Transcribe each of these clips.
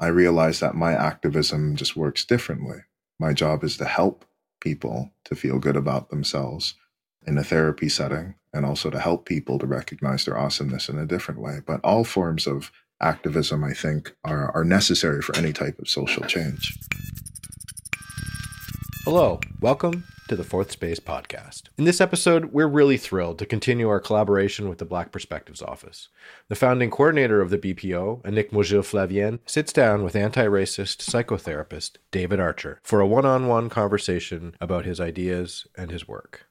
I realized that my activism just works differently. My job is to help people to feel good about themselves in a therapy setting and also to help people to recognize their awesomeness in a different way. But all forms of activism, I think, are, are necessary for any type of social change. Hello, welcome to the Fourth Space podcast. In this episode, we're really thrilled to continue our collaboration with the Black Perspectives Office. The founding coordinator of the BPO, Annick Maugile Flavien, sits down with anti racist psychotherapist David Archer for a one on one conversation about his ideas and his work.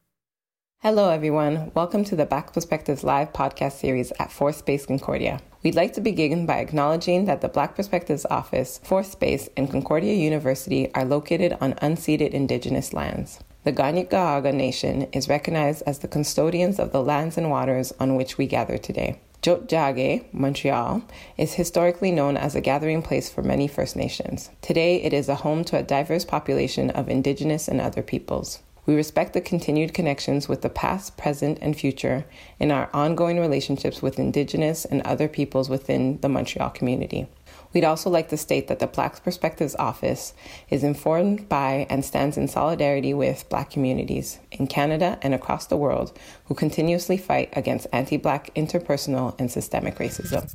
Hello, everyone. Welcome to the Black Perspectives Live podcast series at Fourth Space Concordia. We'd like to begin by acknowledging that the Black Perspectives Office, Fourth Space, and Concordia University are located on unceded indigenous lands. The Kanien'kehá:ka Nation is recognized as the custodians of the lands and waters on which we gather today. Tiohtià:ke, Montreal, is historically known as a gathering place for many First Nations. Today, it is a home to a diverse population of Indigenous and other peoples. We respect the continued connections with the past, present, and future in our ongoing relationships with Indigenous and other peoples within the Montreal community. We'd also like to state that the Black Perspectives Office is informed by and stands in solidarity with Black communities in Canada and across the world who continuously fight against anti Black interpersonal and systemic racism.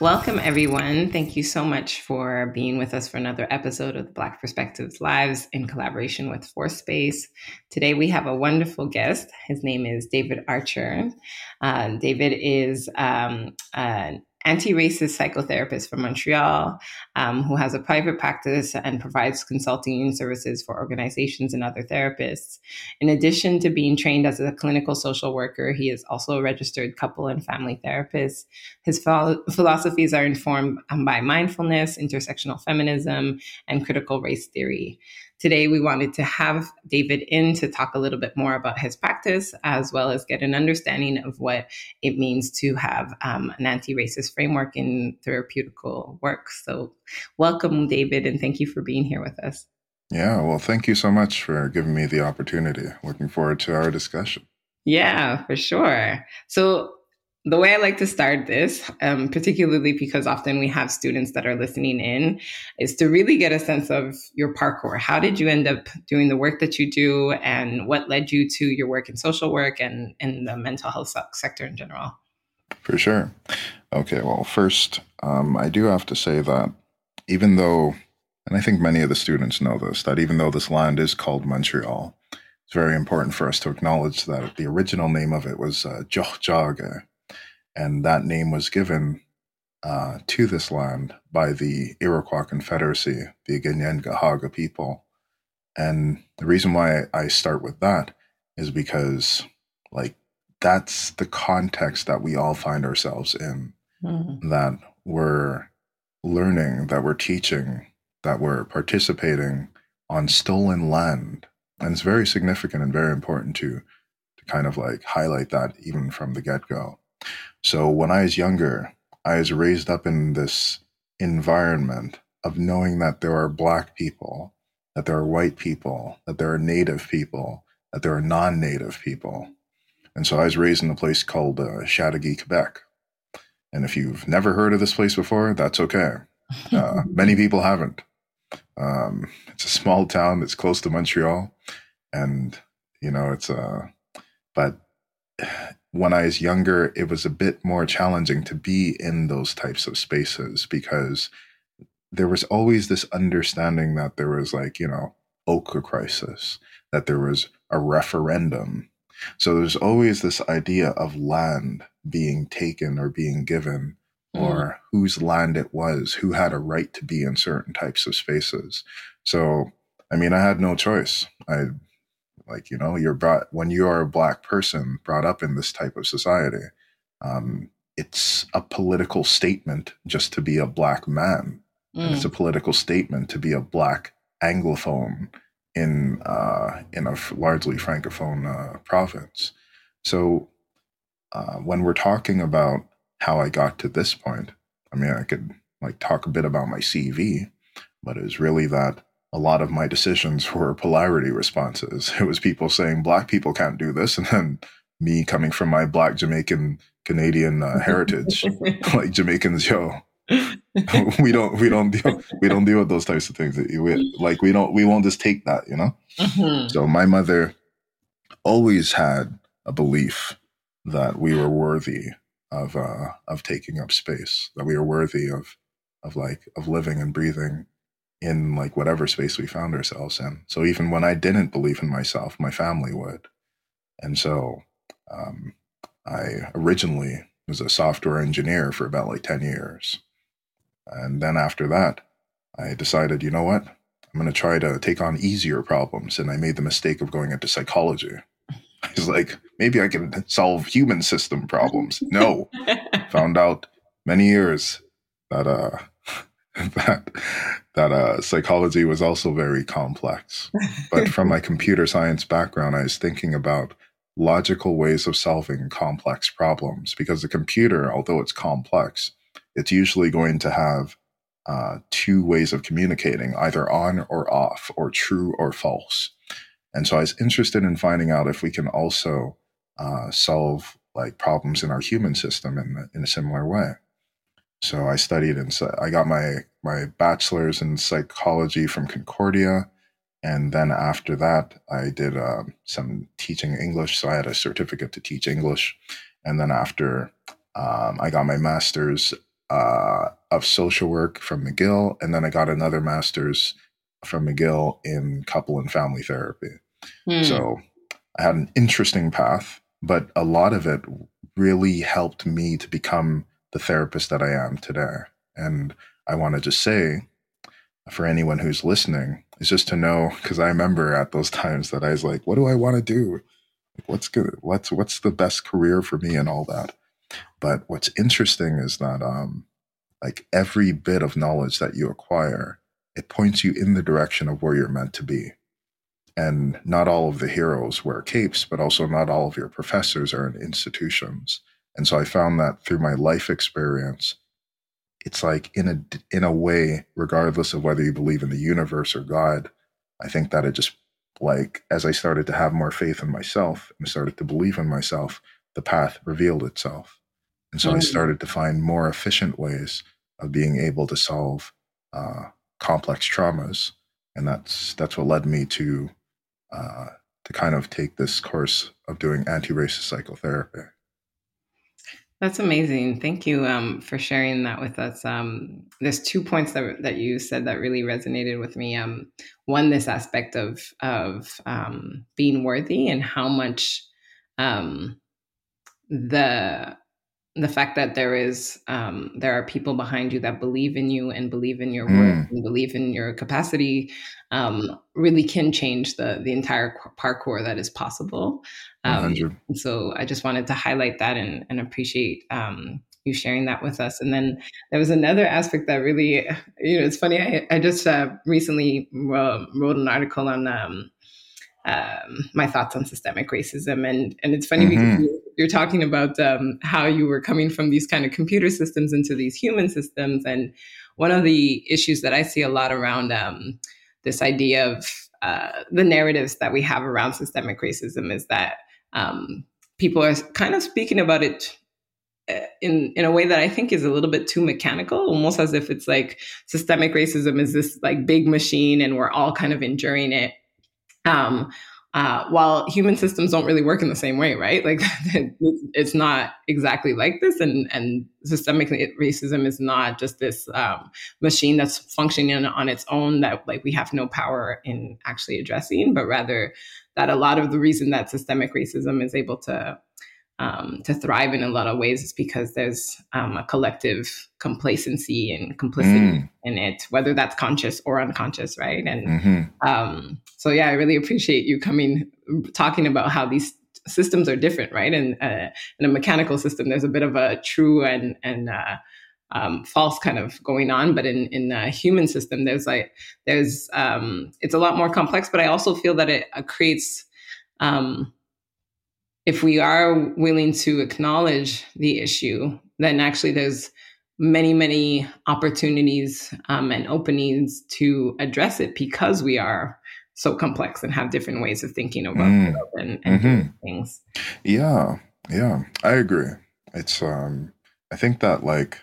Welcome, everyone. Thank you so much for being with us for another episode of the Black Perspectives Lives in collaboration with Fourth Space. Today, we have a wonderful guest. His name is David Archer. Uh, David is um, an anti-racist psychotherapist from Montreal um, who has a private practice and provides consulting services for organizations and other therapists. In addition to being trained as a clinical social worker, he is also a registered couple and family therapist. His ph- philosophies are informed by mindfulness, intersectional feminism, and critical race theory. Today, we wanted to have David in to talk a little bit more about his practice, as well as get an understanding of what it means to have um, an anti racist framework in therapeutical work. So, welcome, David, and thank you for being here with us. Yeah, well, thank you so much for giving me the opportunity. Looking forward to our discussion. Yeah, for sure. So, the way I like to start this, um, particularly because often we have students that are listening in, is to really get a sense of your parkour. How did you end up doing the work that you do, and what led you to your work in social work and in the mental health sector in general? For sure. Okay, well, first, um, I do have to say that even though, and I think many of the students know this, that even though this land is called Montreal, it's very important for us to acknowledge that the original name of it was uh, and that name was given uh, to this land by the Iroquois Confederacy, the Kanien'kehá:ka people. And the reason why I start with that is because, like, that's the context that we all find ourselves in, mm-hmm. that we're learning, that we're teaching, that we're participating on stolen land. And it's very significant and very important to to kind of like highlight that even from the get-go. So when I was younger, I was raised up in this environment of knowing that there are black people, that there are white people, that there are native people, that there are non-native people. And so I was raised in a place called uh, Châteauguay, Quebec. And if you've never heard of this place before, that's okay. Uh, many people haven't. Um, it's a small town that's close to Montreal, and you know it's a. Uh, but when I was younger, it was a bit more challenging to be in those types of spaces because there was always this understanding that there was like, you know, Oka crisis, that there was a referendum. So there's always this idea of land being taken or being given mm. or whose land it was, who had a right to be in certain types of spaces. So, I mean, I had no choice. I like, you know, you're brought, when you are a black person brought up in this type of society, um, it's a political statement just to be a black man. Mm. It's a mm. political statement to be a black Anglophone in uh, in a largely francophone uh, province. So uh, when we're talking about how I got to this point, I mean, I could like talk a bit about my CV, but it's really that a lot of my decisions were polarity responses. It was people saying black people can't do this, and then me coming from my black Jamaican Canadian uh, heritage, like Jamaicans, yo, we don't we don't deal we don't deal with those types of things. We, like we don't we won't just take that, you know. Mm-hmm. So my mother always had a belief that we were worthy of uh, of taking up space, that we were worthy of of like of living and breathing in like whatever space we found ourselves in. So even when I didn't believe in myself, my family would, and so um, I originally was a software engineer for about like ten years, and then after that, I decided, you know what, I'm going to try to take on easier problems, and I made the mistake of going into psychology. I was like, maybe I can solve human system problems. No, found out many years that uh that that uh psychology was also very complex. But from my computer science background, I was thinking about logical ways of solving complex problems because the computer, although it's complex, it's usually going to have uh, two ways of communicating, either on or off, or true or false. And so I was interested in finding out if we can also uh, solve like problems in our human system in, in a similar way. So I studied and I got my my bachelor's in psychology from Concordia, and then after that I did uh, some teaching English. So I had a certificate to teach English, and then after um, I got my master's uh, of social work from McGill, and then I got another master's from McGill in couple and family therapy. Mm. So I had an interesting path, but a lot of it really helped me to become the therapist that I am today. And I want to just say for anyone who's listening is just to know because I remember at those times that I was like, what do I want to do? What's good? What's what's the best career for me and all that? But what's interesting is that um like every bit of knowledge that you acquire, it points you in the direction of where you're meant to be. And not all of the heroes wear capes, but also not all of your professors are in institutions. And so I found that through my life experience, it's like in a in a way, regardless of whether you believe in the universe or God, I think that it just like as I started to have more faith in myself and started to believe in myself, the path revealed itself. And so mm-hmm. I started to find more efficient ways of being able to solve uh, complex traumas, and that's that's what led me to uh, to kind of take this course of doing anti-racist psychotherapy. That's amazing. Thank you um, for sharing that with us. Um, there's two points that that you said that really resonated with me. Um, one, this aspect of of um, being worthy and how much um, the the fact that there is um, there are people behind you that believe in you and believe in your mm. work and believe in your capacity um, really can change the the entire parkour that is possible. Um, so I just wanted to highlight that and, and appreciate um, you sharing that with us. And then there was another aspect that really, you know, it's funny. I, I just uh, recently uh, wrote an article on um, um, my thoughts on systemic racism, and and it's funny mm-hmm. because you're talking about um, how you were coming from these kind of computer systems into these human systems, and one of the issues that I see a lot around um, this idea of uh, the narratives that we have around systemic racism is that um, people are kind of speaking about it uh, in in a way that I think is a little bit too mechanical, almost as if it's like systemic racism is this like big machine and we're all kind of enduring it um, uh, while human systems don't really work in the same way, right? Like it's not exactly like this, and and systemic racism is not just this um, machine that's functioning on its own that like we have no power in actually addressing, but rather that a lot of the reason that systemic racism is able to um, to thrive in a lot of ways is because there's um, a collective complacency and complicity mm. in it, whether that's conscious or unconscious, right? And mm-hmm. um, so, yeah, I really appreciate you coming, talking about how these systems are different, right? And uh, in a mechanical system, there's a bit of a true and and uh, um, false kind of going on, but in in a human system, there's like there's um, it's a lot more complex. But I also feel that it uh, creates um, if we are willing to acknowledge the issue, then actually there's many, many opportunities um, and openings to address it because we are so complex and have different ways of thinking about mm. and, and mm-hmm. things. Yeah, yeah, I agree. It's um, I think that like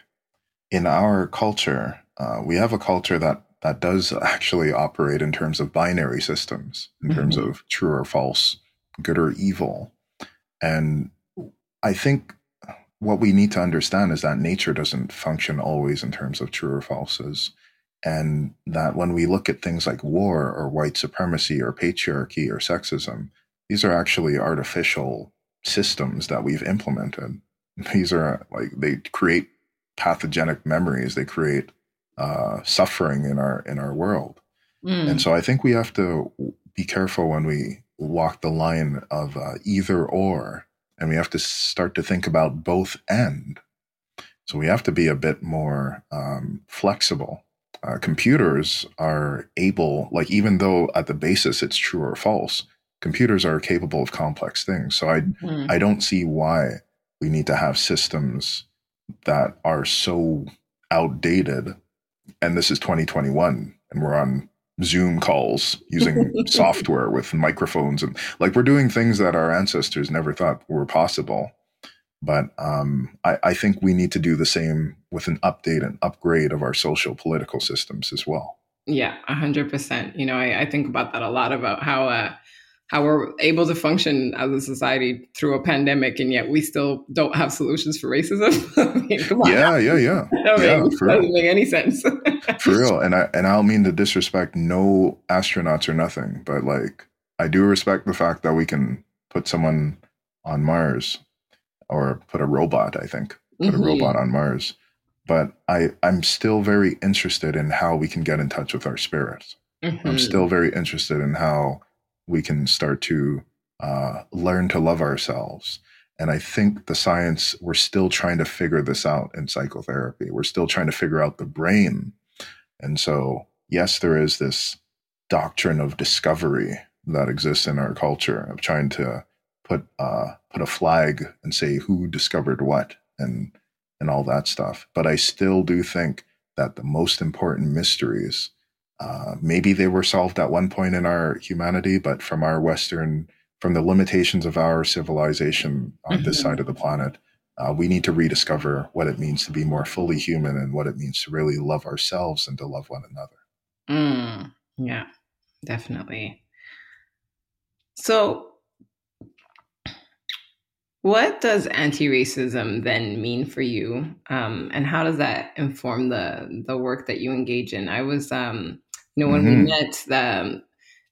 in our culture, uh, we have a culture that that does actually operate in terms of binary systems, in mm-hmm. terms of true or false, good or evil. And I think what we need to understand is that nature doesn't function always in terms of true or falses. And that when we look at things like war or white supremacy or patriarchy or sexism, these are actually artificial systems that we've implemented. These are like they create pathogenic memories. They create uh, suffering in our in our world. Mm. And so I think we have to be careful when we walk the line of uh, either or, and we have to start to think about both and. So we have to be a bit more um, flexible. Uh, computers are able, like even though at the basis it's true or false, computers are capable of complex things. So I mm. I don't see why we need to have systems that are so outdated. And this is 2021, and we're on Zoom calls using software with microphones and like we're doing things that our ancestors never thought were possible. But um, I, I, think we need to do the same with an update and upgrade of our social political systems as well. Yeah, hundred percent. You know, I, I, think about that a lot about how uh, how we're able to function as a society through a pandemic, and yet we still don't have solutions for racism. I mean, come on. Yeah, yeah, yeah. I mean, yeah, doesn't real. make any sense. for real, and I and I don't mean to disrespect no astronauts or nothing, but like I do respect the fact that we can put someone on Mars or put a robot. I think put mm-hmm. a robot on Mars, but I I'm still very interested in how we can get in touch with our spirits. Mm-hmm. I'm still very interested in how we can start to uh, learn to love ourselves. And I think the science, we're still trying to figure this out in psychotherapy. We're still trying to figure out the brain. And so, yes, there is this doctrine of discovery that exists in our culture of trying to put uh, put a flag and say who discovered what and and all that stuff. But I still do think that the most important mysteries uh, maybe they were solved at one point in our humanity, but from our Western, from the limitations of our civilization on mm-hmm. this side of the planet, uh, we need to rediscover what it means to be more fully human and what it means to really love ourselves and to love one another. Mm, yeah, definitely. So, what does anti-racism then mean for you, um, and how does that inform the the work that you engage in? I was um, you know, when mm-hmm. we met, um,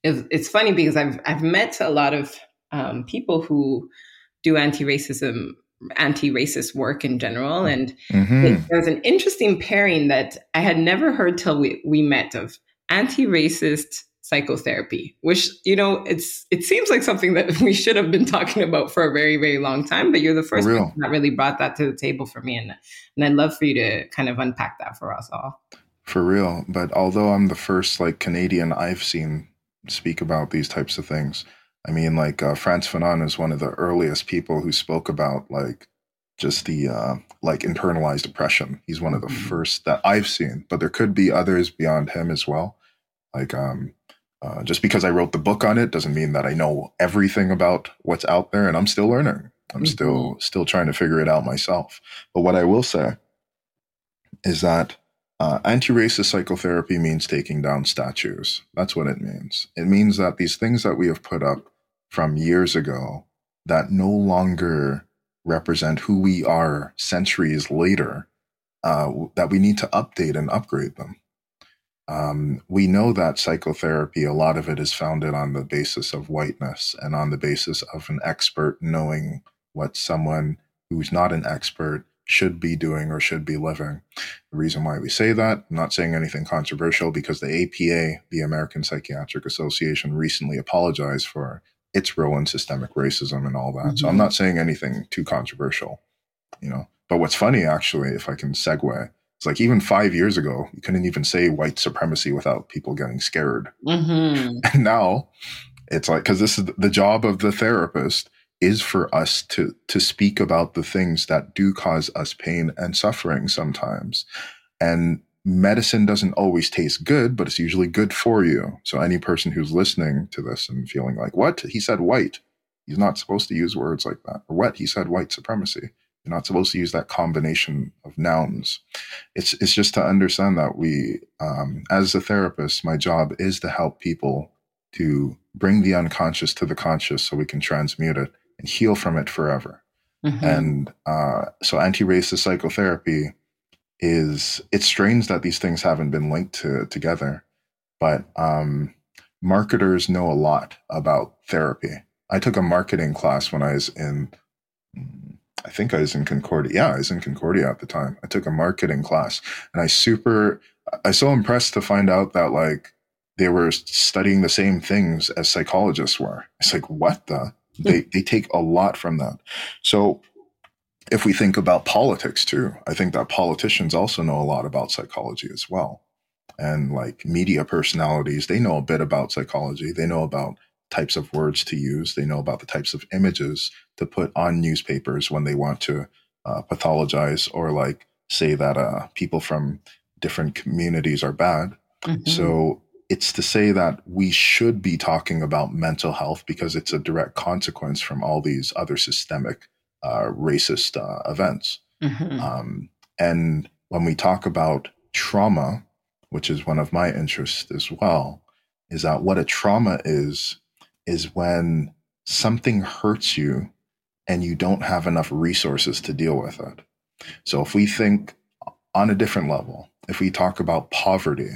it, it's funny because I've I've met a lot of um, people who do anti-racism anti-racist work in general. And mm-hmm. there's an interesting pairing that i had never heard till we, we met of anti-racist psychotherapy which you know it's it seems like something that we should have been talking about for a very very long time but you're the first person that really brought that to the table for me. And and i'd love for you to kind of unpack that for us all for real. But although I'm the first like Canadian I've seen speak about these types of things, I mean, like uh, Frantz Fanon is one of the earliest people who spoke about like just the uh, like internalized oppression. He's one of the mm-hmm. first that I've seen, but there could be others beyond him as well. Like, um, uh, just because I wrote the book on it doesn't mean that I know everything about what's out there, and I'm still learning. I'm mm-hmm. still still trying to figure it out myself. But what I will say is that uh, Anti racist psychotherapy means taking down statues. That's what it means. It means that these things that we have put up from years ago that no longer represent who we are centuries later, uh, that we need to update and upgrade them. Um, we know that psychotherapy, a lot of it is founded on the basis of whiteness and on the basis of an expert knowing what someone who's not an expert should be doing or should be living. The reason why we say that, I'm not saying anything controversial because the APA, the American Psychiatric Association, recently apologized for its role in systemic racism and all that. Mm-hmm. So I'm mm-hmm. not saying anything too controversial, you know. But what's funny, actually, if I can segue, it's like even five years ago, you couldn't even say white supremacy without people getting scared. Mm-hmm. And now it's like, because this is the job of the therapist is for us to to speak about the things that do cause us pain and suffering sometimes. And medicine doesn't always taste good but it's usually good for you. So any person who's listening to this and feeling like what? He said white. He's not supposed to use words like that. Or what? He said white supremacy. You're not supposed to use that combination of nouns. It's it's just to understand that we, um, as a therapist, my job is to help people to bring the unconscious to the conscious, so we can transmute it and heal from it forever. Mm-hmm. And uh, so, anti-racist psychotherapy is it's strange that these things haven't been linked to, together, but um, marketers know a lot about therapy. I took a marketing class when I was in I think I was in Concordia. Yeah, I was in Concordia at the time. I took a marketing class and I super, I was so impressed to find out that like they were studying the same things as psychologists were. It's like, what the? They, they take a lot from that. So if we think about politics too, I think that politicians also know a lot about psychology as well. And like media personalities, they know a bit about psychology. They know about types of words to use. They know about the types of images to put on newspapers when they want to uh, pathologize or like say that uh, people from different communities are bad. Mm-hmm. So it's to say that we should be talking about mental health because it's a direct consequence from all these other systemic uh, racist uh, events. Mm-hmm. Um, and when we talk about trauma, which is one of my interests as well, is that what a trauma is is when something hurts you and you don't have enough resources to deal with it. So if we think on a different level, if we talk about poverty,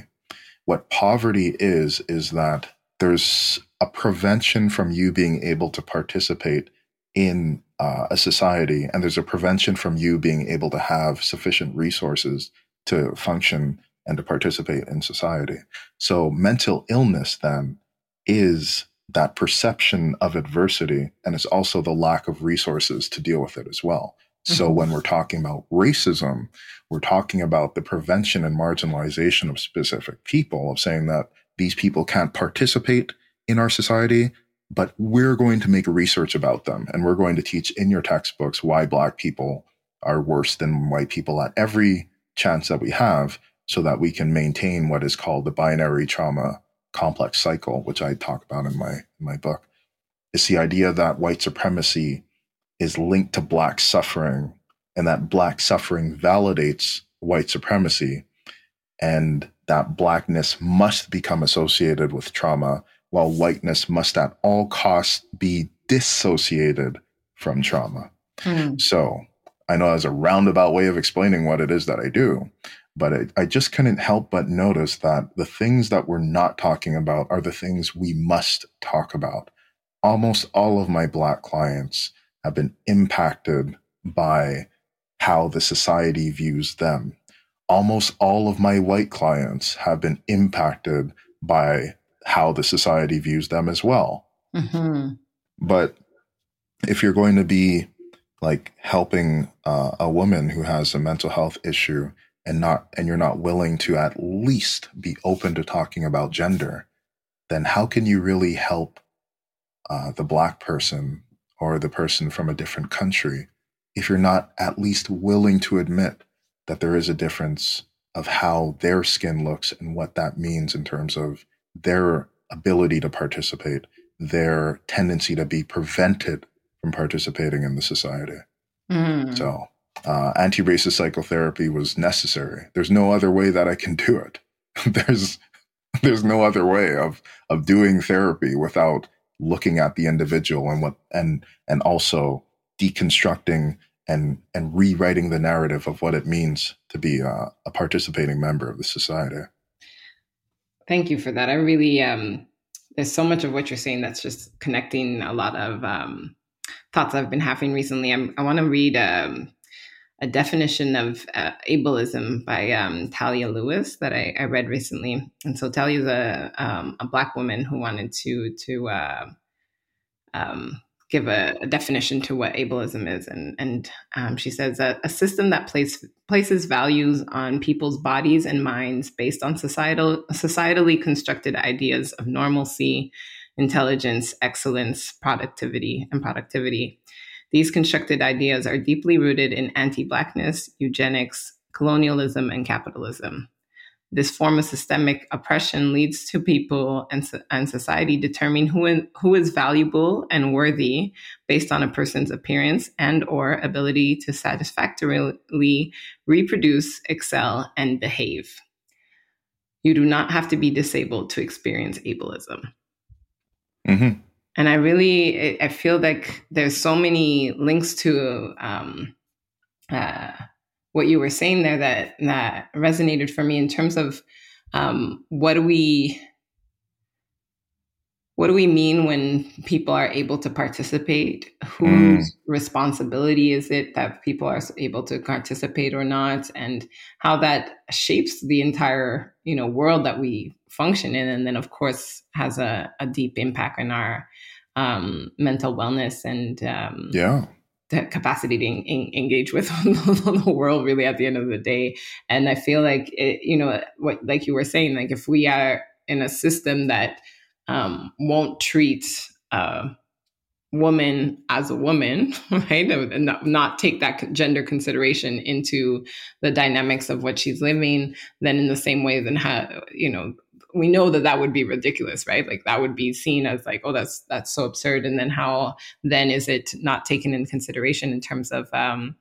what poverty is, is that there's a prevention from you being able to participate in uh, a society, and there's a prevention from you being able to have sufficient resources to function and to participate in society. So mental illness then is that perception of adversity and it's also the lack of resources to deal with it as well. Mm-hmm. So when we're talking about racism, we're talking about the prevention and marginalization of specific people, of saying that these people can't participate in our society, but we're going to make research about them and we're going to teach in your textbooks why black people are worse than white people at every chance that we have so that we can maintain what is called the binary trauma complex cycle, which I talk about in my in my book. It's the idea that white supremacy is linked to black suffering and that black suffering validates white supremacy and that blackness must become associated with trauma while whiteness must at all costs be dissociated from trauma. Mm. So I know as a roundabout way of explaining what it is that I do, but I, I just couldn't help but notice that the things that we're not talking about are the things we must talk about. Almost all of my Black clients have been impacted by how the society views them. Almost all of my white clients have been impacted by how the society views them as well. Mm-hmm. But if you're going to be like helping uh, a woman who has a mental health issue and not and you're not willing to at least be open to talking about gender, then how can you really help uh, the black person or the person from a different country if you're not at least willing to admit that there is a difference of how their skin looks and what that means in terms of their ability to participate, their tendency to be prevented from participating in the society. Mm. So uh, anti-racist psychotherapy was necessary. There's no other way that I can do it. there's there's no other way of of doing therapy without looking at the individual and what and and also deconstructing and and rewriting the narrative of what it means to be a, a participating member of the society. Thank you for that. I really um, there's so much of what you're saying that's just connecting a lot of um, thoughts I've been having recently. I'm, i want to read um, a definition of uh, ableism by um, Talila Lewis that I, I, read recently. And so Talila is a, um, a black woman who wanted to to uh, um, give a, a, definition to what ableism is, and and um, she says that a system that place, places values on people's bodies and minds based on societal societally constructed ideas of normalcy, intelligence, excellence, productivity, and productivity these constructed ideas are deeply rooted in anti Blackness, eugenics, colonialism, and capitalism. this form of systemic oppression leads to people and, and society determining who, in, who is valuable and worthy based on a person's appearance and or ability to satisfactorily reproduce, excel, and behave. You do not have to be disabled to experience ableism. Mm-hmm. And I really, I feel like there's so many links to um, uh, what you were saying there that that resonated for me in terms of um, what do we what do we mean when people are able to participate? Whose mm. responsibility is it that people are able to participate or not? And how that shapes the entire you know world that we function in and then of course has a, a deep impact on our um, mental wellness and um, yeah. the capacity to in, engage with the world really at the end of the day. And i feel like it, you know what like you were saying like if we are in a system that um, won't treat a woman as a woman right? And not, not take that gender consideration into the dynamics of what she's living then in the same way then how you know we know that that would be ridiculous right? Like that would be seen as like oh that's that's so absurd. And then how then is it not taken in consideration in terms of um,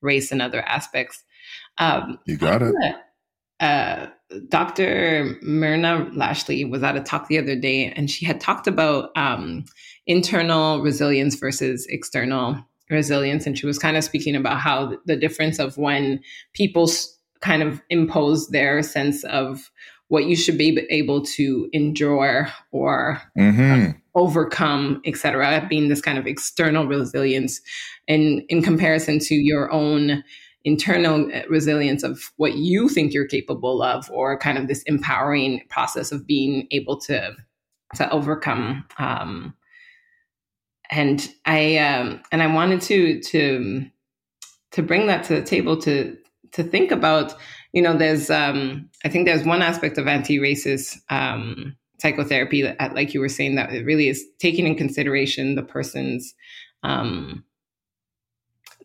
race and other aspects? Um, you got it. Uh, Dr. Myrna Lashley was at a talk the other day, and she had talked about um, internal resilience versus external resilience. And she was kind of speaking about how the difference of when people kind of impose their sense of what you should be able to endure or mm-hmm. overcome, etc., being this kind of external resilience, and in comparison to your own internal uh, resilience of what you think you're capable of, or kind of this empowering process of being able to to overcome. Um, and I um, and I wanted to to to bring that to the table to to think about you know, there's, um, I think there's one aspect of anti-racist um, psychotherapy that, like you were saying, that it really is taking in consideration the person's, um,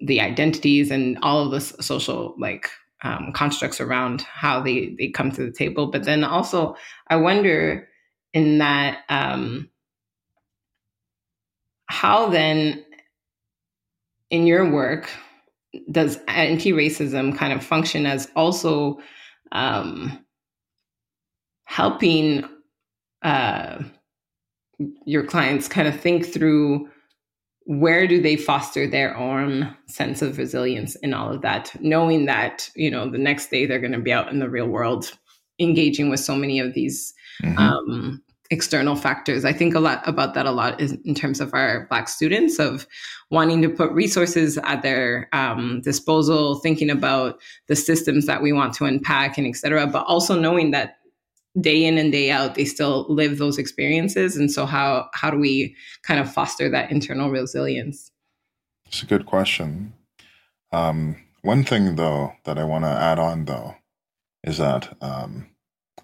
the identities and all of the social like um, constructs around how they they come to the table. But then also, I wonder in that um, how then in your work does anti-racism kind of function as also um, helping uh, your clients kind of think through where do they foster their own sense of resilience in all of that knowing that you know the next day they're going to be out in the real world engaging with so many of these mm-hmm. um, external factors. I think a lot about that a lot is in terms of our Black students of wanting to put resources at their um, disposal, thinking about the systems that we want to unpack and etc. but also knowing that day in and day out they still live those experiences. And so how how do we kind of foster that internal resilience? It's a good question. Um, one thing though that i want to add on though is that um,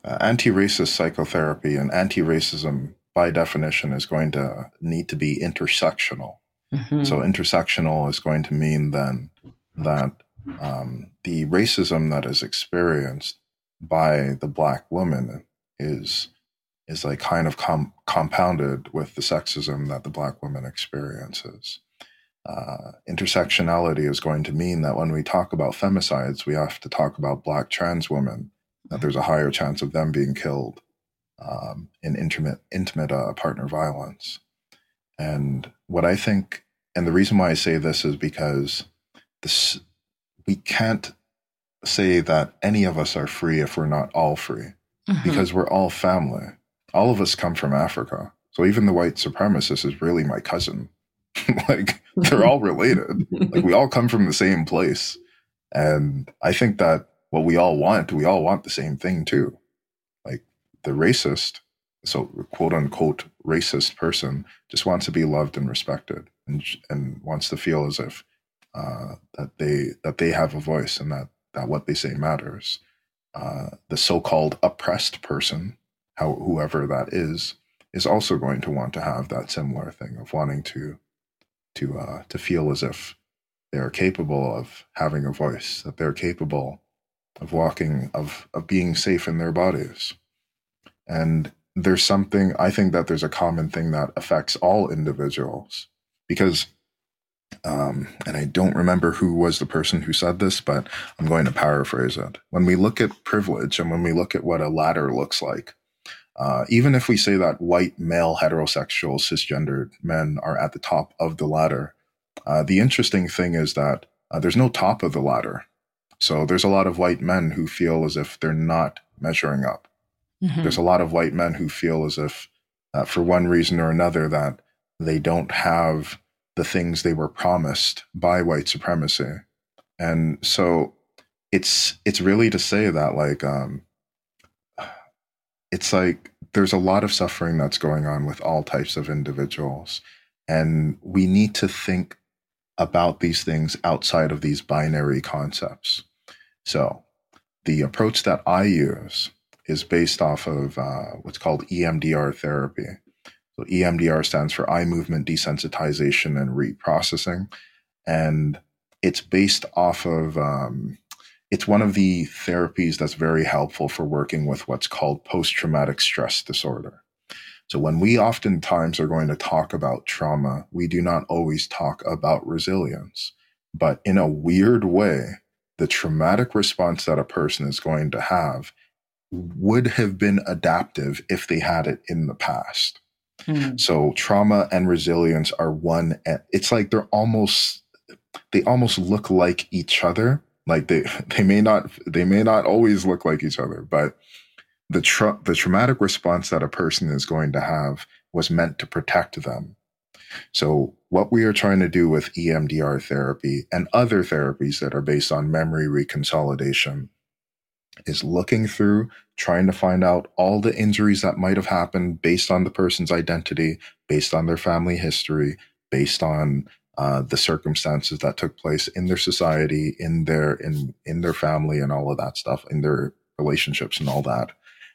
uh, anti-racist psychotherapy and anti-racism by definition is going to need to be intersectional. Mm-hmm. so intersectional is going to mean then that um, the racism that is experienced by the black woman is is like kind of com- compounded with the sexism that the black woman experiences uh, intersectionality is going to mean that when we talk about femicides, we have to talk about black trans women that there's a higher chance of them being killed um, in intimate intimate uh, partner violence. And what I think, and the reason why I say this is because this we can't say that any of us are free if we're not all free, mm-hmm. because we're all family. All of us come from Africa, so even the white supremacist is really my cousin. like they're all related. like we all come from the same place, and I think that what we all want, we all want the same thing too. Like the racist, so quote unquote racist person just wants to be loved and respected and, and wants to feel as if uh, that they that they have a voice and that that what they say matters. Uh, the so-called oppressed person, how whoever that is, is also going to want to have that similar thing of wanting to to uh, to feel as if they are capable of having a voice, that they're capable of walking, of, of being safe in their bodies. And there's something, I think that there's a common thing that affects all individuals because, um, and I don't remember who was the person who said this, but I'm going to paraphrase it. When we look at privilege and when we look at what a ladder looks like, uh, even if we say that white male heterosexual cisgendered men are at the top of the ladder, uh, the interesting thing is that uh, there's no top of the ladder. So there's a lot of white men who feel as if they're not measuring up. Mm-hmm. There's a lot of white men who feel as if, uh, for one reason or another, that they don't have the things they were promised by white supremacy. And so it's it's really to say that like um, it's like there's a lot of suffering that's going on with all types of individuals and we need to think about these things outside of these binary concepts. So, the approach that I use is based off of uh, what's called EMDR therapy. So, EMDR stands for eye movement desensitization and reprocessing. And it's based off of, um, it's one of the therapies that's very helpful for working with what's called post traumatic stress disorder. So when we oftentimes are going to talk about trauma, we do not always talk about resilience. But in a weird way, the traumatic response that a person is going to have would have been adaptive if they had it in the past. Mm. So trauma and resilience are one it's like they're almost they almost look like each other. Like they they may not they may not always look like each other, but the tra- the traumatic response that a person is going to have was meant to protect them. So what we are trying to do with EMDR therapy and other therapies that are based on memory reconsolidation is looking through trying to find out all the injuries that might have happened based on the person's identity, based on their family history, based on uh, the circumstances that took place in their society, in their in in their family, and all of that stuff, in their relationships and all that,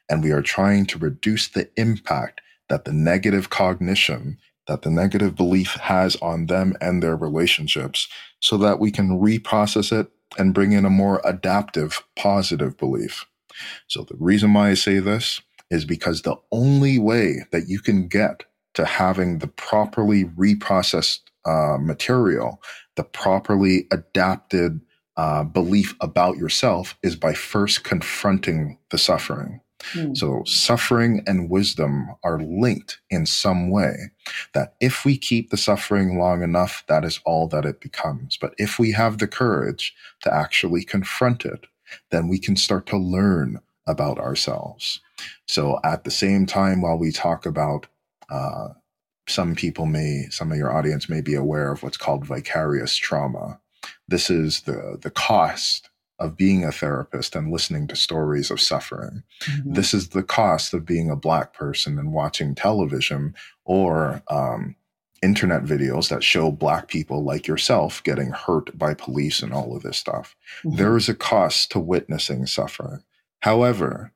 and we are trying to reduce the impact that the negative cognition, that the negative belief has on them and their relationships so that we can reprocess it and bring in a more adaptive, positive belief. So the reason why I say this is because the only way that you can get to having the properly reprocessed uh, material, the properly adapted uh, belief about yourself is by first confronting the suffering. Hmm. So suffering and wisdom are linked in some way that if we keep the suffering long enough, that is all that it becomes. But if we have the courage to actually confront it, then we can start to learn about ourselves. So at the same time, while we talk about, uh, some people may, some of your audience may be aware of what's called vicarious trauma. This is the, the cost of being a therapist and listening to stories of suffering. Mm-hmm. This is the cost of being a Black person and watching television or um, internet videos that show Black people like yourself getting hurt by police and all of this stuff. Mm-hmm. There is a cost to witnessing suffering. However,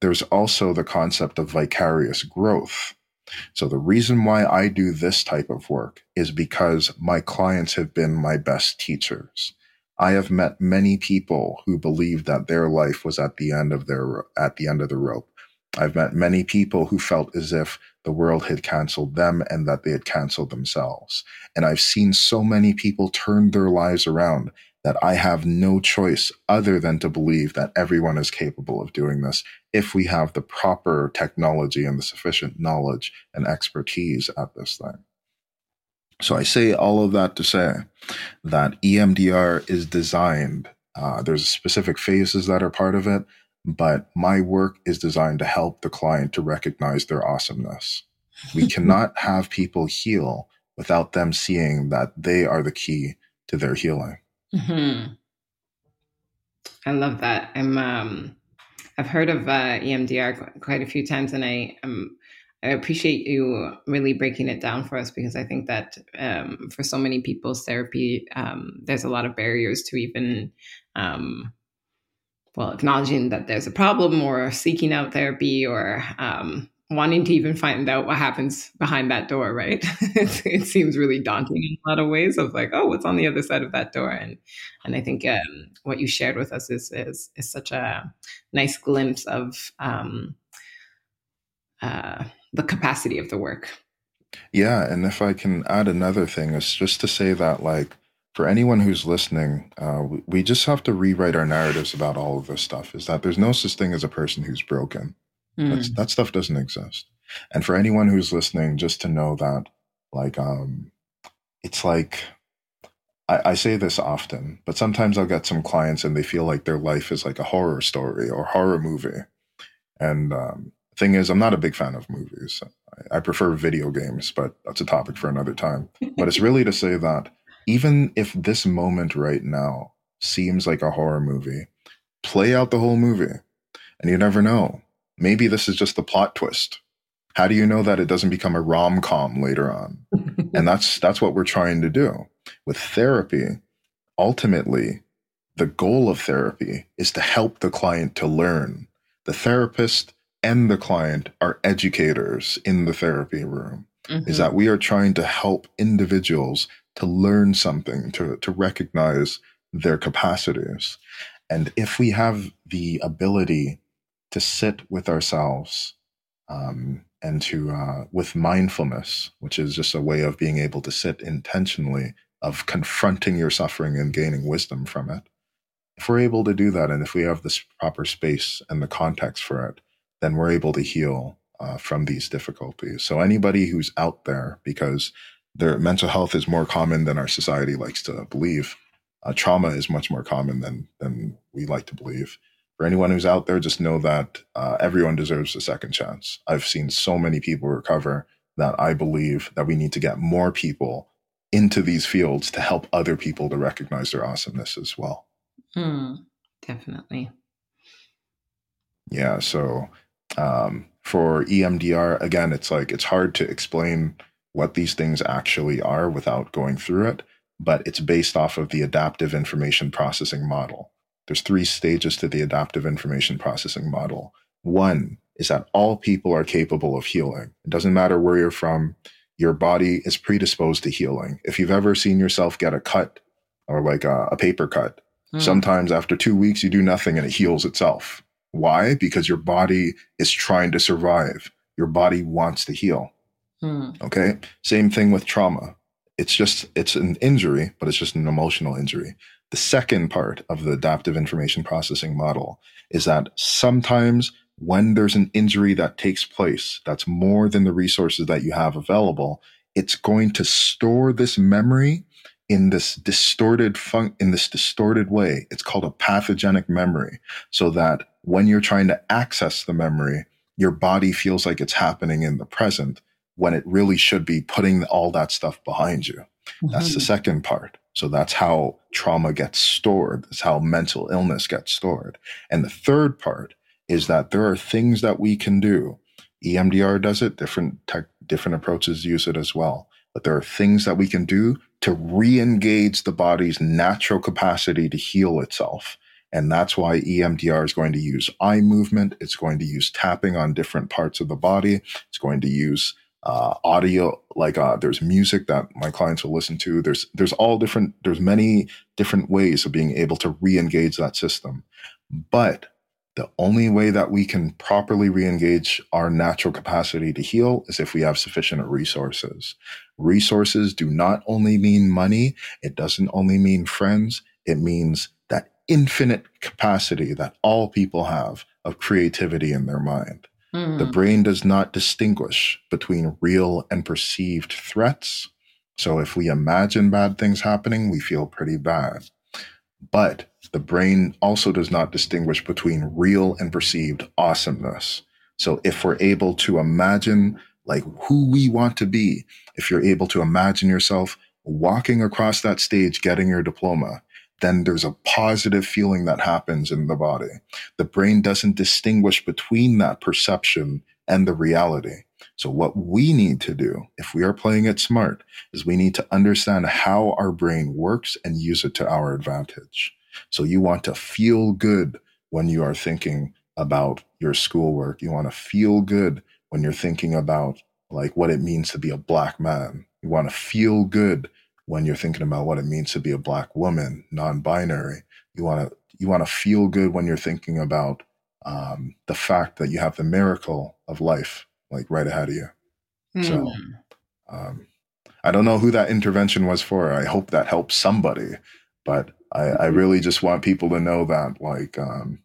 there's also the concept of vicarious growth. So the reason why I do this type of work is because my clients have been my best teachers. I have met many people who believed that their life was at the end of their at the end of the rope. I've met many people who felt as if the world had canceled them and that they had canceled themselves. And I've seen so many people turn their lives around that I have no choice other than to believe that everyone is capable of doing this if we have the proper technology and the sufficient knowledge and expertise at this thing. So I say all of that to say that EMDR is designed. Uh, there's specific phases that are part of it, but my work is designed to help the client to recognize their awesomeness. We cannot have people heal without them seeing that they are the key to their healing. Mm-hmm. I love that. I'm um, I've heard of uh, EMDR quite a few times, and I am I appreciate you really breaking it down for us because I think that um, for so many people's therapy, um, there's a lot of barriers to even, um, well, acknowledging that there's a problem or seeking out therapy or um, wanting to even find out what happens behind that door, right? it, seems really daunting in a lot of ways of like, oh, what's on the other side of that door? And and I think um, what you shared with us is is is such a nice glimpse of um, uh, the capacity of the work. Yeah, and if I can add another thing, is just to say that like for anyone who's listening, uh, we, we just have to rewrite our narratives about all of this stuff. Is that there's no such thing as a person who's broken Mm. that stuff doesn't exist. And for anyone who's listening, just to know that, like, um, it's like, I, I say this often, but sometimes I'll get some clients and they feel like their life is like a horror story or horror movie. And um, thing is, I'm not a big fan of movies. I, I prefer video games, but that's a topic for another time. but it's really to say that even if this moment right now seems like a horror movie, play out the whole movie and you never know. Maybe this is just the plot twist. How do you know that it doesn't become a rom com later on? and that's that's what we're trying to do with therapy. Ultimately, the goal of therapy is to help the client to learn. The therapist and the client are educators in the therapy room. Mm-hmm. Is that we are trying to help individuals to learn something, to, to recognize their capacities. And if we have the ability to sit with ourselves um, and to uh, with mindfulness, which is just a way of being able to sit intentionally, of confronting your suffering and gaining wisdom from it. If we're able to do that, and if we have this proper space and the context for it, then we're able to heal uh, from these difficulties. So anybody who's out there, because their mental health is more common than our society likes to believe, uh, trauma is much more common than than we like to believe for anyone who's out there, just know that uh, everyone deserves a second chance. I've seen so many people recover that I believe that we need to get more people into these fields to help other people to recognize their awesomeness as well. Mm, definitely. Yeah. So um, for EMDR, again, it's like it's hard to explain what these things actually are without going through it, but it's based off of the adaptive information processing model. There's three stages to the adaptive information processing model. One is that all people are capable of healing. It doesn't matter where you're from, your body is predisposed to healing. If you've ever seen yourself get a cut or like a, a paper cut, mm. sometimes after two weeks, you do nothing and it heals itself. Why? Because your body is trying to survive. Your body wants to heal. Mm. Okay. Same thing with trauma. It's just, it's an injury, but it's just an emotional injury. The second part of the adaptive information processing model is that sometimes when there's an injury that takes place that's more than the resources that you have available, it's going to store this memory in this distorted fun- in this distorted way. It's called a pathogenic memory so that when you're trying to access the memory, your body feels like it's happening in the present when it really should be putting all that stuff behind you. Mm-hmm. That's the mm-hmm. second part. So that's how trauma gets stored. That's how mental illness gets stored. And the third part is that there are things that we can do. EMDR does it, different tech, different approaches use it as well. But there are things that we can do to re-engage the body's natural capacity to heal itself. And that's why EMDR is going to use eye movement. It's going to use tapping on different parts of the body. It's going to use uh, audio like uh, there's music that my clients will listen to there's there's all different there's many different ways of being able to re-engage that system but the only way that we can properly re-engage our natural capacity to heal is if we have sufficient resources resources do not only mean money it doesn't only mean friends it means that infinite capacity that all people have of creativity in their mind the hmm. brain does not distinguish between real and perceived threats. So if we imagine bad things happening, we feel pretty bad. But the brain also does not distinguish between real and perceived awesomeness. So if we're able to imagine like who we want to be, if you're able to imagine yourself walking across that stage, getting your diploma, then there's a positive feeling that happens in the body. The brain doesn't distinguish between that perception and the reality. So what we need to do, if we are playing it smart, is we need to understand how our brain works and use it to our advantage. So you want to feel good when you are thinking about your schoolwork. You want to feel good when you're thinking about like what it means to be a black man. You want to feel good when you're thinking about what it means to be a black woman, non-binary. You want to you want to feel good when you're thinking about um, the fact that you have the miracle of life like right ahead of you. Mm. So hmm. um, I don't know who that intervention was for. I hope that helps somebody, but I, I mm-hmm. really just want people to know that like um,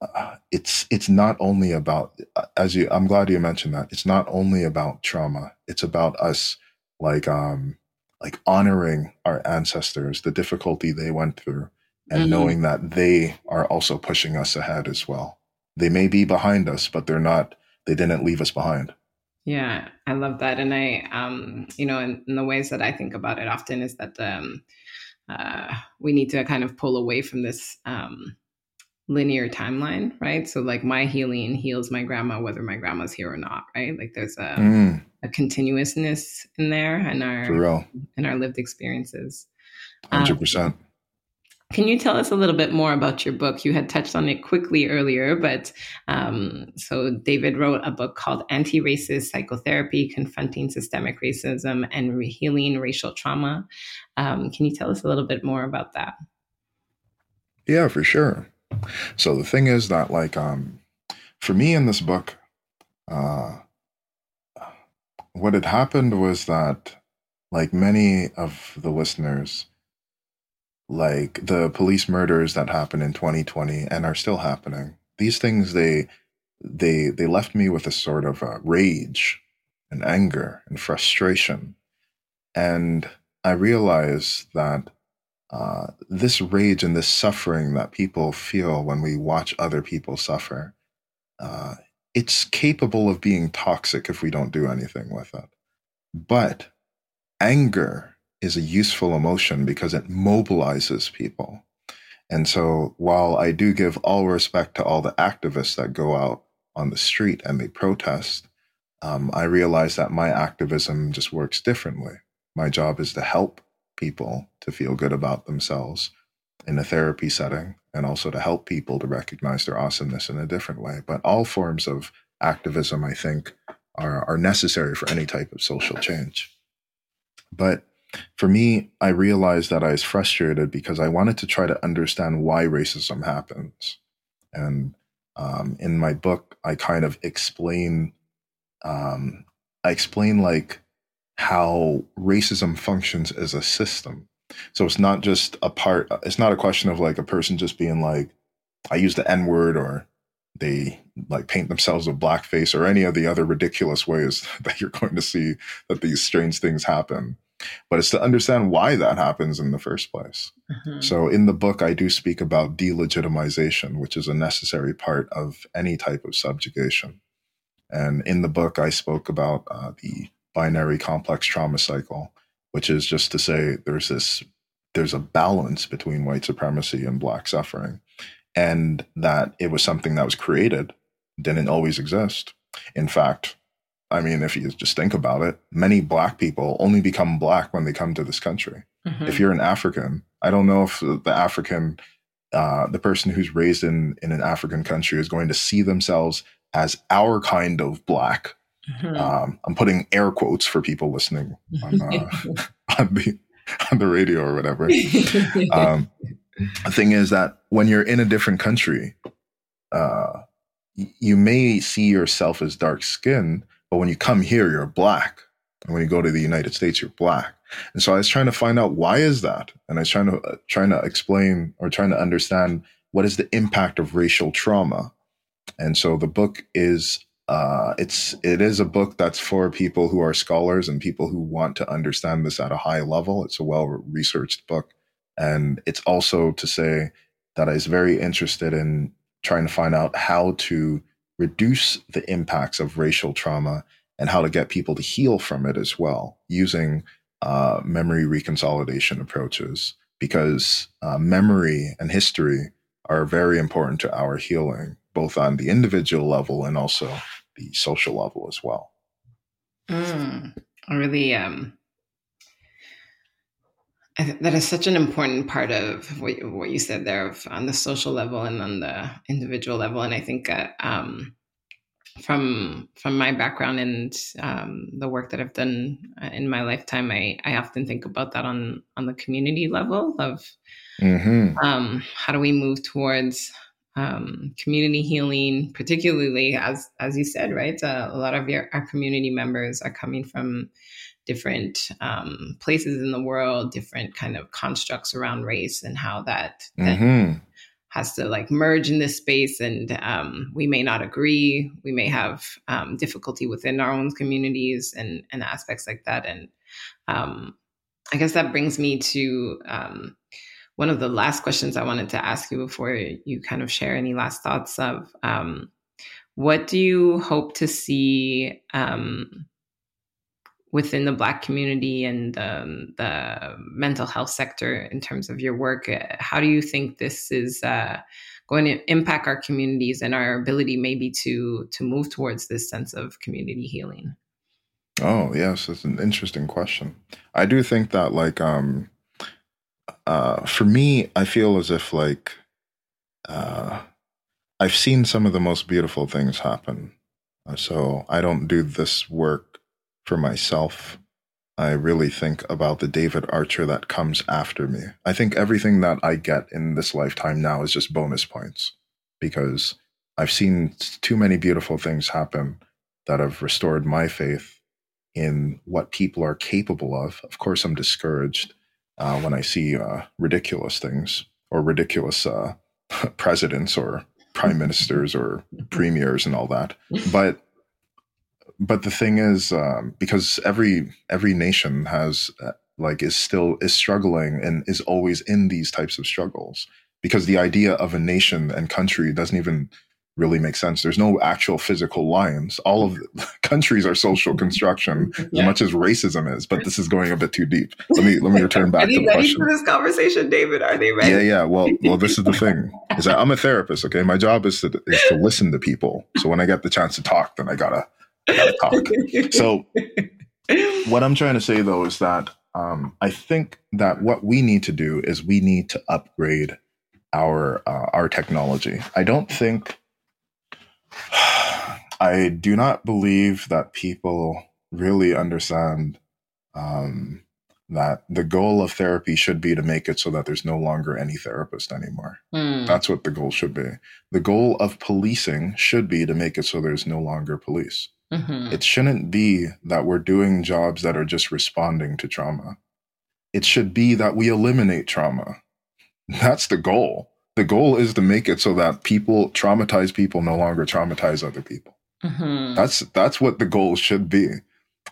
uh, it's it's not only about uh, as you. I'm glad you mentioned that. It's not only about trauma. It's about us like um like honoring our ancestors, the difficulty they went through, and mm-hmm. knowing that they are also pushing us ahead as well. They may be behind us, but they're not, they didn't leave us behind. Yeah, I love that. And I, um, you know, in, in the ways that I think about it often is that um, uh, we need to kind of pull away from this um, linear timeline, right? So like my healing heals my grandma whether my grandma's here or not, right? Like there's a mm. a continuousness in there and our in our lived experiences. Hundred um, percent. Can you tell us a little bit more about your book? You had touched on it quickly earlier, but um, so David wrote a book called Anti Racist Psychotherapy Confronting Systemic Racism and Healing Racial Trauma. Um, can you tell us a little bit more about that? Yeah, for sure. So the thing is that, like, um, for me in this book, uh, what had happened was that, like many of the listeners, like the police murders that happened in 2020 and are still happening these things they they they left me with a sort of rage and anger and frustration. And i realized that uh, this rage and this suffering that people feel when we watch other people suffer uh, it's capable of being toxic if we don't do anything with it but anger is a useful emotion because it mobilizes people. And so while I do give all respect to all the activists that go out on the street and they protest, um, I realize that my activism just works differently. My job is to help people to feel good about themselves in a therapy setting and also to help people to recognize their awesomeness in a different way. But all forms of activism, I think, are, are necessary for any type of social change. But for me, I realized that I was frustrated because I wanted to try to understand why racism happens. And um, in my book, I kind of explain, um, I explain like how racism functions as a system. So it's not just a part, it's not a question of like a person just being like, I use the N word or they like paint themselves with blackface or any of the other ridiculous ways that you're going to see that these strange things happen but it's to understand why that happens in the first place. Mm-hmm. So in the book, I do speak about delegitimization, which is a necessary part of any type of subjugation. And in the book, I spoke about uh, the binary complex trauma cycle, which is just to say there's this there's a balance between white supremacy and black suffering, and that it was something that was created, didn't always exist. In fact, I mean, if you just think about it, many black people only become black when they come to this country. Mm-hmm. If you're an African, I don't know if the African, uh, the person who's raised in, in an African country is going to see themselves as our kind of black. Mm-hmm. Um, I'm putting air quotes for people listening on, uh, on the on the radio or whatever. Um, the thing is that when you're in a different country, uh, you may see yourself as dark skinned but when you come here, you're black. And when you go to the United States, you're black. And so I was trying to find out why is that? And I was trying to uh, trying to explain or trying to understand what is the impact of racial trauma. And so the book is uh, it's it is a book that's for people who are scholars and people who want to understand this at a high level. It's a well researched book, and it's also to say that I was very interested in trying to find out how to reduce the impacts of racial trauma and how to get people to heal from it as well using uh, memory reconsolidation approaches because uh, memory and history are very important to our healing both on the individual level and also the social level as well mm, really um, that is such an important part of what, what you said there of, on the social level and on the individual level. And I think uh, um, from from my background and um, the work that I've done uh, in my lifetime, I, I often think about that on on the community level of mm-hmm. um, how do we move towards um, community healing, particularly as as you said, right? Uh, a lot of your, our community members are coming from different um, places in the world, different kind of constructs around race, and how that, mm-hmm. has to like merge in this space. And um, we may not agree. We may have um, difficulty within our own communities and and aspects like that. And um, I guess that brings me to um, one of the last questions I wanted to ask you before you kind of share any last thoughts of um, what do you hope to see um, within the Black community and um, the mental health sector in terms of your work? How do you think this is uh, going to impact our communities and our ability maybe to to move towards this sense of community healing? Oh yes, that's an interesting question. I do think that like um uh, for me, I feel as if like uh, I've seen some of the most beautiful things happen. Uh, so I don't do this work for myself. I really think about the David Archer that comes after me. I think everything that I get in this lifetime now is just bonus points because I've seen too many beautiful things happen that have restored my faith in what people are capable of. Of course, I'm discouraged uh, when I see uh, ridiculous things or ridiculous uh, presidents or prime ministers or premiers and all that. But but the thing is, um, because every every nation has uh, like is still is struggling and is always in these types of struggles because the idea of a nation and country doesn't even really makes sense. There's no actual physical lines. All of the countries are social construction yeah. as much as racism is, but this is going a bit too deep. Let me let me return back are to the ready question. for this conversation, David? Are they ready? Yeah, yeah. Well, well, this is the thing. Is that I'm a therapist, okay? My job is to is to listen to people. So when I get the chance to talk, then I gotta, I gotta talk. So what I'm trying to say though is that um, I think that what we need to do is we need to upgrade our uh, our technology. I don't think I do not believe that people really understand um, that the goal of therapy should be to make it so that there's no longer any therapist anymore. Mm. That's what the goal should be. The goal of policing should be to make it so there's no longer police. Mm-hmm. It shouldn't be that we're doing jobs that are just responding to trauma. It should be that we eliminate trauma. That's the goal the goal is to make it so that people traumatized people no longer traumatize other people. Mm-hmm. That's that's what the goal should be,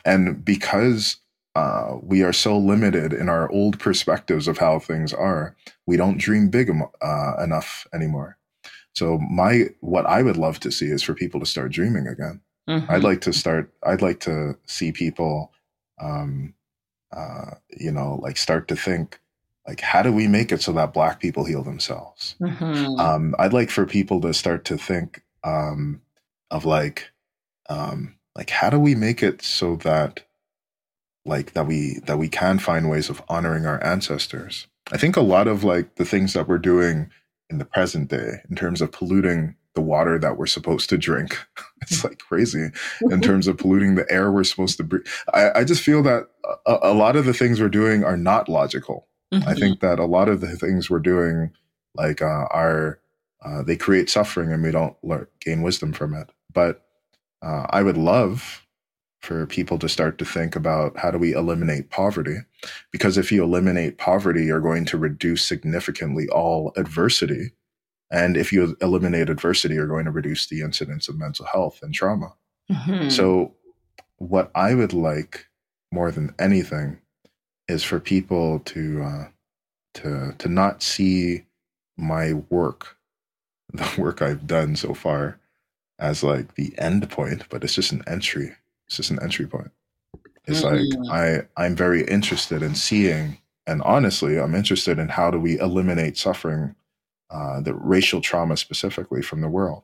and because uh, we are so limited in our old perspectives of how things are, we don't dream big uh, enough anymore. So my what I would love to see is for people to start dreaming again. Mm-hmm. I'd like to start. I'd like to see people, um, uh, you know, like start to think like how do we make it so that black people heal themselves? Mm-hmm. um, i'd like for people to start to think um, of like um, like how do we make it so that like that we that we can find ways of honoring our ancestors? I think a lot of like the things that we're doing in the present day in terms of polluting the water that we're supposed to drink it's like crazy. In terms of polluting the air we're supposed to breathe i, I just feel that a, a lot of the things we're doing are not logical Mm-hmm. I think that a lot of the things we're doing, like, uh, are uh, they create suffering and we don't learn, gain wisdom from it. But uh, I would love for people to start to think about how do we eliminate poverty? Because if you eliminate poverty, you're going to reduce significantly all adversity. And if you eliminate adversity, you're going to reduce the incidence of mental health and trauma. Mm-hmm. So, what I would like more than anything is for people to uh, to to not see my work, the work I've done so far, as like the end point, but it's just an entry. It's just an entry point. It's mm-hmm. like I I'm very interested in seeing, and honestly, I'm interested in how do we eliminate suffering, uh, the racial trauma specifically from the world,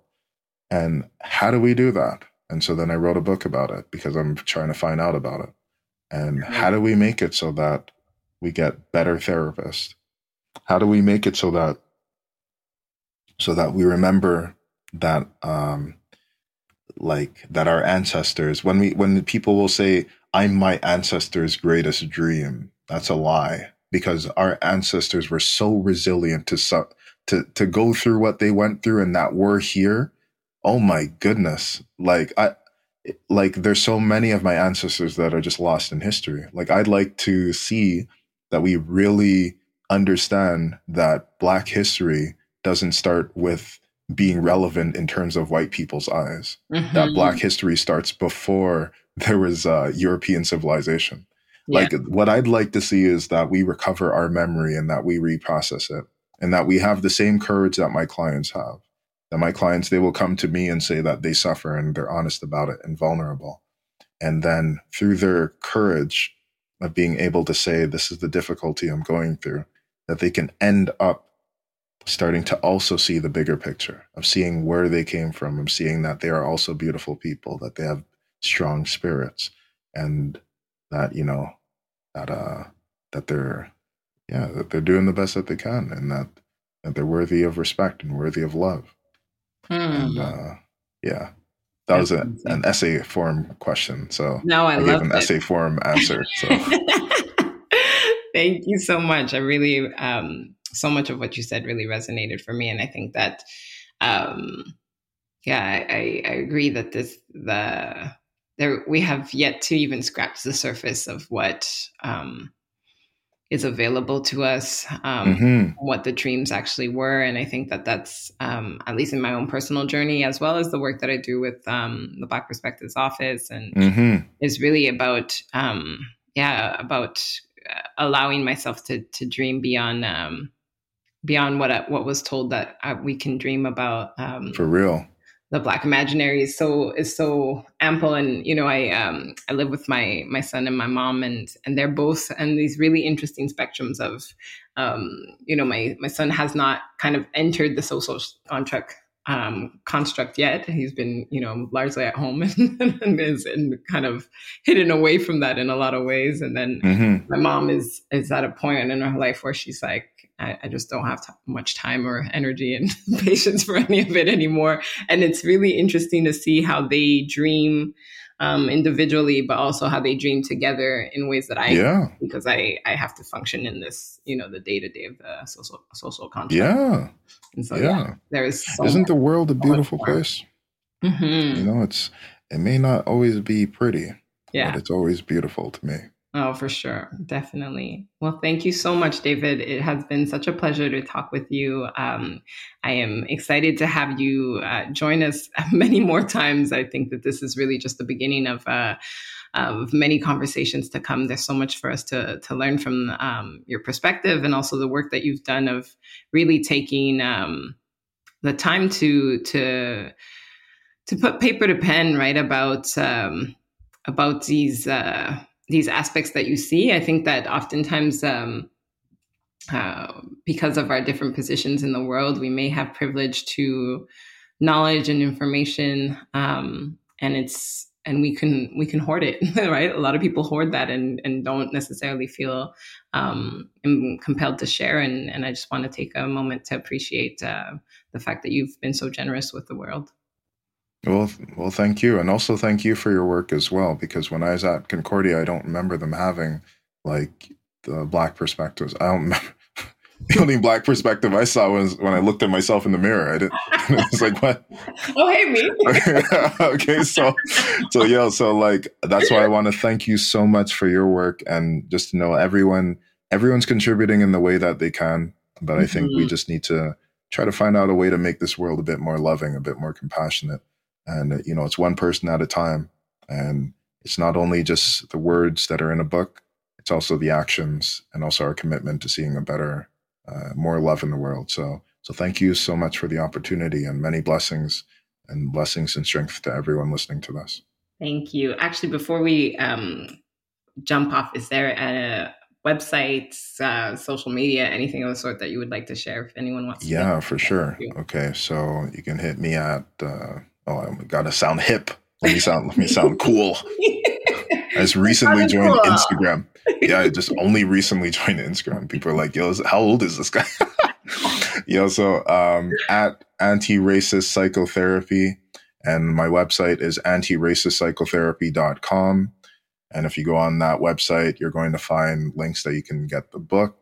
and how do we do that? And so then I wrote a book about it because I'm trying to find out about it. And how do we make it so that we get better therapists? How do we make it so that so that we remember that um, like that our ancestors when we when people will say i'm my ancestors greatest dream that's a lie. Because our ancestors were so resilient to su- to to go through what they went through and that we're here oh my goodness. Like i like there's so many of my ancestors that are just lost in history like i'd like to see that we really understand that black history doesn't start with being relevant in terms of white people's eyes. Mm-hmm. That Black history starts before there was uh, European civilization. Yeah. Like what I'd like to see is that we recover our memory and that we reprocess it, and that we have the same courage that my clients have. That my clients they will come to me and say that they suffer and they're honest about it and vulnerable, and then through their courage of being able to say this is the difficulty I'm going through, that they can end up starting to also see the bigger picture of seeing where they came from of seeing that they are also beautiful people that they have strong spirits and that you know that uh that they're yeah that they're doing the best that they can and that that they're worthy of respect and worthy of love hmm. and uh yeah that was a, an essay form question so no i, I gave an it. essay form answer so thank you so much i really um so much of what you said really resonated for me. And I think that, um, yeah, I, I agree that this, the, there, we have yet to even scratch the surface of what, um, is available to us, um, mm-hmm. what the dreams actually were. And I think that that's, um, at least in my own personal journey, as well as the work that I do with um, the Black Perspectives Office, and mm-hmm. is really about, um, yeah, about uh, allowing myself to to dream beyond um, beyond what I, what was told that I, we can dream about. Um, For real, the Black imaginary is so is so ample, and you know, I um, I live with my my son and my mom, and and they're both and these really interesting spectrums of, um, you know, my my son has not kind of entered the social contract um, construct yet. He's been, you know, largely at home and, and is and kind of hidden away from that in a lot of ways. And then mm-hmm. my mom is is at a point in her life where she's like, I, I just don't have t- much time or energy and patience for any of it anymore. And it's really interesting to see how they dream um, individually, but also how they dream together in ways that I, yeah. because I, I have to function in this, you know, the day to day of the social social contract. Yeah. And so, yeah, yeah there is. So Isn't the world a beautiful place? Mm-hmm. You know, it's it may not always be pretty, yeah, but it's always beautiful to me. Oh, for sure. Definitely. Well, thank you so much, David. It has been such a pleasure to talk with you. Um, I am excited to have you uh, join us many more times. I think that this is really just the beginning of. Uh, of many conversations to come. There's so much for us to to learn from um, your perspective and also the work that you've done of really taking um, the time to to to put paper to pen, right about um, about these. Uh, these aspects that you see. I think that oftentimes, um, uh, because of our different positions in the world, we may have privilege to knowledge and information, um, and it's and we can we can hoard it, right? A lot of people hoard that and and don't necessarily feel um, compelled to share. And and I just want to take a moment to appreciate uh, the fact that you've been so generous with the world. Well, well, thank you, and also thank you for your work as well. Because when I was at Concordia, I don't remember them having like the black perspectives. I don't remember. the only black perspective I saw was when I looked at myself in the mirror. I didn't. It's like what? Oh, hey, me. okay, so, so yeah, so like that's why I want to thank you so much for your work, and just to know everyone, everyone's contributing in the way that they can. But I think mm-hmm. we just need to try to find out a way to make this world a bit more loving, a bit more compassionate and you know it's one person at a time. And it's not only just the words that are in a book it's also the actions and also our commitment to seeing a better uh, more love in the world. So so thank you so much for the opportunity and many blessings and blessings and strength to everyone listening to this. Thank you. Actually before we um, jump off is there a website uh, social media anything of the sort that you would like to share if anyone wants yeah for sure. okay so you can hit me at uh, oh, I gotta sound hip. Let me sound let me sound cool. I just recently joined cool. Instagram. Yeah, I just only recently joined Instagram. People are like, "Yo, how old is this guy?" Yo, so um, at anti-racist psychotherapy, And my website is antiracistpsychotherapy.com. And if you go on that website, you're going to find links that you can get the book.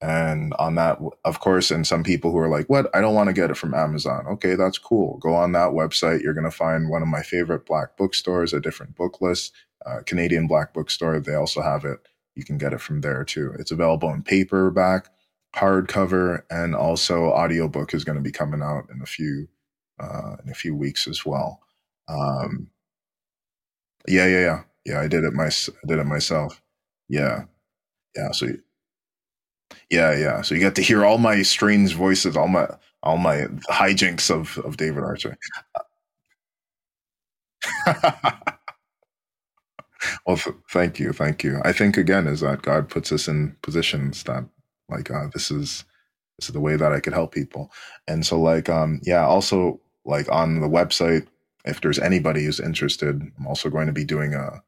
And on that, of course, and some people who are like, what? I don't want to get it from Amazon. Okay, that's cool. Go on that website. You're going to find one of my favorite black bookstores, a different book list, uh, Canadian Black Bookstore. They also have it. You can get it from there too. It's available in paperback, hardcover, and also audiobook is going to be coming out in a few uh, in a few weeks as well. Um, yeah, yeah, yeah, yeah. I did it my I did it myself. Yeah, yeah. So yeah, yeah. So you get to hear all my strange voices, all my all my hijinks of of David Archer. well, th- thank you, thank you. I think again is that God puts us in positions that like uh, this is this is the way that I could help people, and so like um yeah, also like on the website, if there's anybody who's interested, I'm also going to be doing a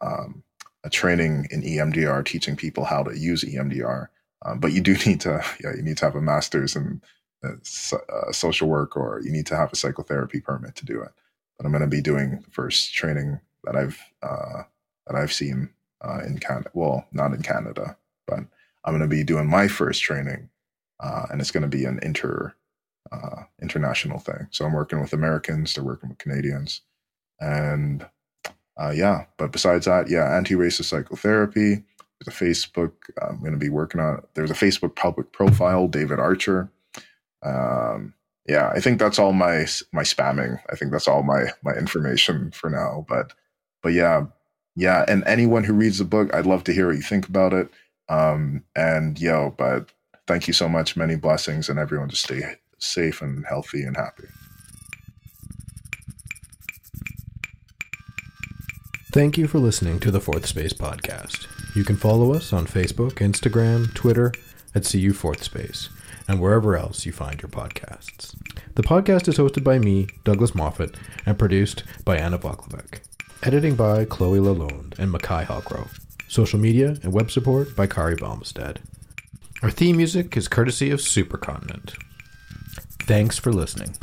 um, a training in EMDR, teaching people how to use EMDR. Um, but you do need to, yeah, you need to have a master's in uh, uh, social work, or you need to have a psychotherapy permit to do it. But I'm going to be doing the first training that I've uh, that I've seen uh, in Canada. Well, not in Canada, but I'm going to be doing my first training, uh, and it's going to be an inter international thing. So I'm working with Americans, they're working with Canadians, and yeah. But besides that, yeah, anti-racist psychotherapy. There's a Facebook. I'm going to be working on. There's a Facebook public profile, David Archer. Um, yeah, I think that's all my my spamming. I think that's all my my information for now. But but yeah, yeah. And anyone who reads the book, I'd love to hear what you think about it. Um, and yo, but thank you so much. Many blessings, and everyone just stay safe and healthy and happy. Thank you for listening to the Fourth Space podcast. You can follow us on Facebook, Instagram, Twitter at CU Fourth Space, and wherever else you find your podcasts. The podcast is hosted by me, Douglas Moffat, and produced by Anna Voklovec. Editing by Chloe Lalonde and Makai Hallgrove. Social media and web support by Kari Balmstead. Our theme music is courtesy of Supercontinent. Thanks for listening.